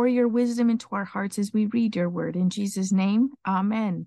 pour your wisdom into our hearts as we read your word. In Jesus' name, amen.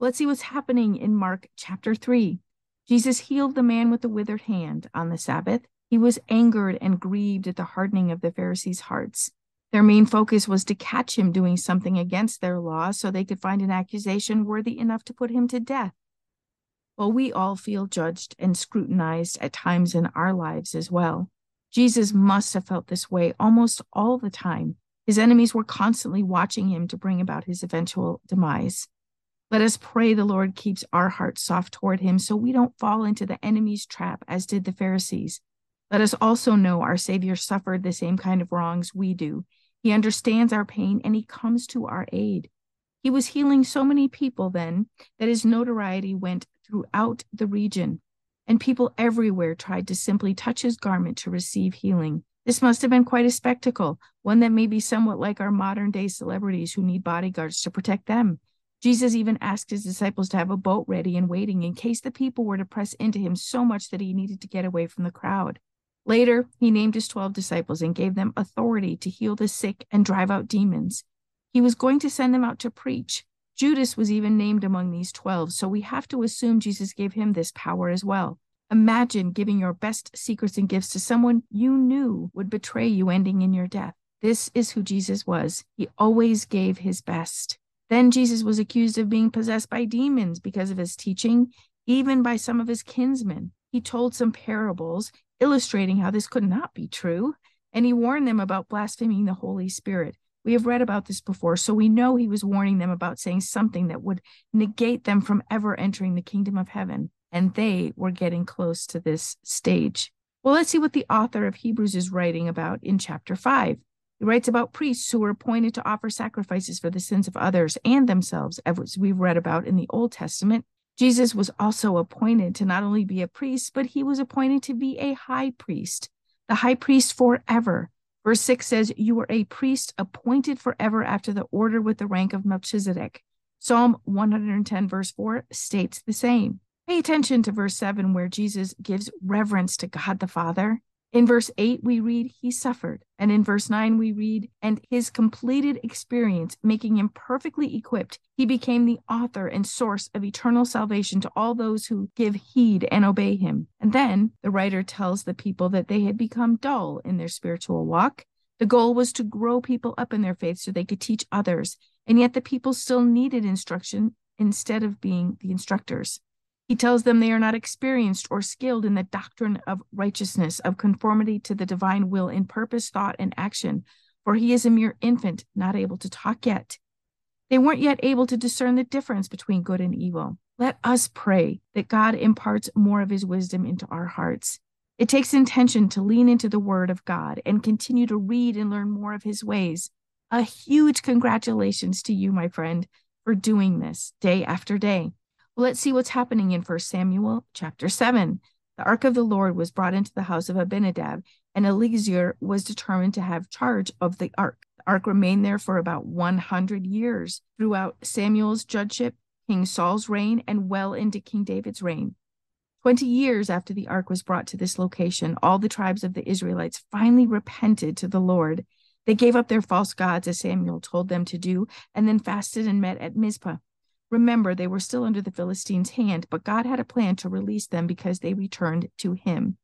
Let's see what's happening in Mark chapter 3. Jesus healed the man with the withered hand on the Sabbath. He was angered and grieved at the hardening of the Pharisees' hearts. Their main focus was to catch him doing something against their law so they could find an accusation worthy enough to put him to death. Well, we all feel judged and scrutinized at times in our lives as well. Jesus must have felt this way almost all the time his enemies were constantly watching him to bring about his eventual demise. Let us pray the Lord keeps our hearts soft toward him so we don't fall into the enemy's trap as did the Pharisees. Let us also know our Savior suffered the same kind of wrongs we do. He understands our pain and he comes to our aid. He was healing so many people then that his notoriety went throughout the region, and people everywhere tried to simply touch his garment to receive healing. This must have been quite a spectacle, one that may be somewhat like our modern day celebrities who need bodyguards to protect them. Jesus even asked his disciples to have a boat ready and waiting in case the people were to press into him so much that he needed to get away from the crowd. Later, he named his 12 disciples and gave them authority to heal the sick and drive out demons. He was going to send them out to preach. Judas was even named among these 12, so we have to assume Jesus gave him this power as well. Imagine giving your best secrets and gifts to someone you knew would betray you, ending in your death. This is who Jesus was. He always gave his best. Then Jesus was accused of being possessed by demons because of his teaching, even by some of his kinsmen. He told some parables illustrating how this could not be true, and he warned them about blaspheming the Holy Spirit. We have read about this before, so we know he was warning them about saying something that would negate them from ever entering the kingdom of heaven and they were getting close to this stage. Well, let's see what the author of Hebrews is writing about in chapter 5. He writes about priests who were appointed to offer sacrifices for the sins of others and themselves, as we've read about in the Old Testament. Jesus was also appointed to not only be a priest, but he was appointed to be a high priest, the high priest forever. Verse 6 says, You are a priest appointed forever after the order with the rank of Melchizedek. Psalm 110, verse 4 states the same. Pay attention to verse 7, where Jesus gives reverence to God the Father. In verse 8, we read, He suffered. And in verse 9, we read, And his completed experience, making him perfectly equipped, he became the author and source of eternal salvation to all those who give heed and obey him. And then the writer tells the people that they had become dull in their spiritual walk. The goal was to grow people up in their faith so they could teach others. And yet the people still needed instruction instead of being the instructors. He tells them they are not experienced or skilled in the doctrine of righteousness, of conformity to the divine will in purpose, thought, and action, for he is a mere infant, not able to talk yet. They weren't yet able to discern the difference between good and evil. Let us pray that God imparts more of his wisdom into our hearts. It takes intention to lean into the word of God and continue to read and learn more of his ways. A huge congratulations to you, my friend, for doing this day after day. Let's see what's happening in 1 Samuel chapter 7. The ark of the Lord was brought into the house of Abinadab, and Eleazar was determined to have charge of the ark. The ark remained there for about 100 years throughout Samuel's judgeship, King Saul's reign, and well into King David's reign. 20 years after the ark was brought to this location, all the tribes of the Israelites finally repented to the Lord. They gave up their false gods, as Samuel told them to do, and then fasted and met at Mizpah. Remember, they were still under the Philistines' hand, but God had a plan to release them because they returned to him.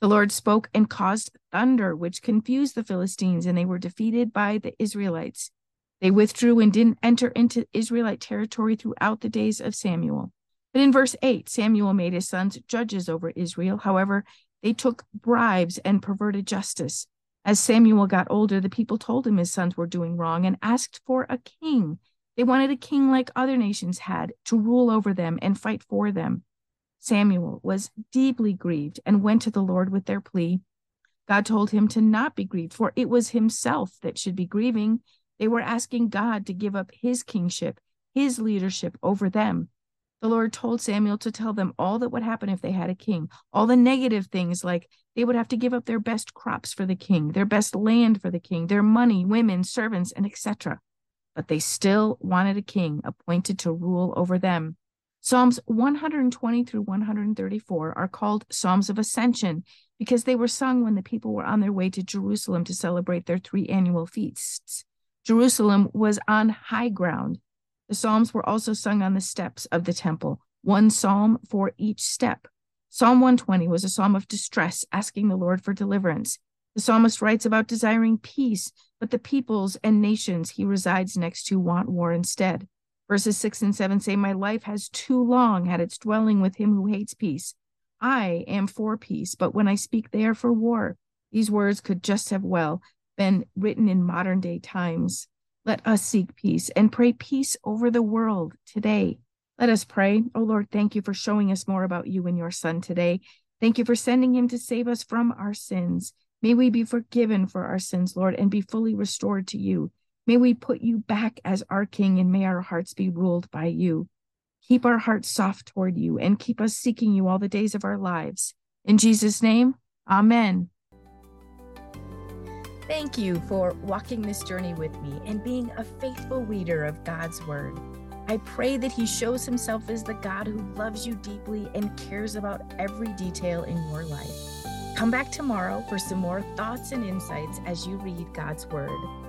The Lord spoke and caused thunder, which confused the Philistines, and they were defeated by the Israelites. They withdrew and didn't enter into Israelite territory throughout the days of Samuel. But in verse 8, Samuel made his sons judges over Israel. However, they took bribes and perverted justice. As Samuel got older, the people told him his sons were doing wrong and asked for a king. They wanted a king like other nations had to rule over them and fight for them. Samuel was deeply grieved and went to the Lord with their plea. God told him to not be grieved, for it was himself that should be grieving. They were asking God to give up his kingship his leadership over them. The Lord told Samuel to tell them all that would happen if they had a king, all the negative things like they would have to give up their best crops for the king, their best land for the king, their money, women, servants, and etc. But they still wanted a king appointed to rule over them. Psalms 120 through 134 are called Psalms of Ascension because they were sung when the people were on their way to Jerusalem to celebrate their three annual feasts. Jerusalem was on high ground. The Psalms were also sung on the steps of the temple, one psalm for each step. Psalm 120 was a psalm of distress, asking the Lord for deliverance. The psalmist writes about desiring peace, but the peoples and nations he resides next to want war instead. Verses 6 and 7 say, My life has too long had its dwelling with him who hates peace. I am for peace, but when I speak, they are for war. These words could just have well been written in modern day times. Let us seek peace and pray peace over the world today. Let us pray. Oh Lord, thank you for showing us more about you and your Son today. Thank you for sending him to save us from our sins. May we be forgiven for our sins, Lord, and be fully restored to you. May we put you back as our King, and may our hearts be ruled by you. Keep our hearts soft toward you, and keep us seeking you all the days of our lives. In Jesus' name, Amen. Thank you for walking this journey with me and being a faithful reader of God's Word. I pray that He shows Himself as the God who loves you deeply and cares about every detail in your life. Come back tomorrow for some more thoughts and insights as you read God's Word.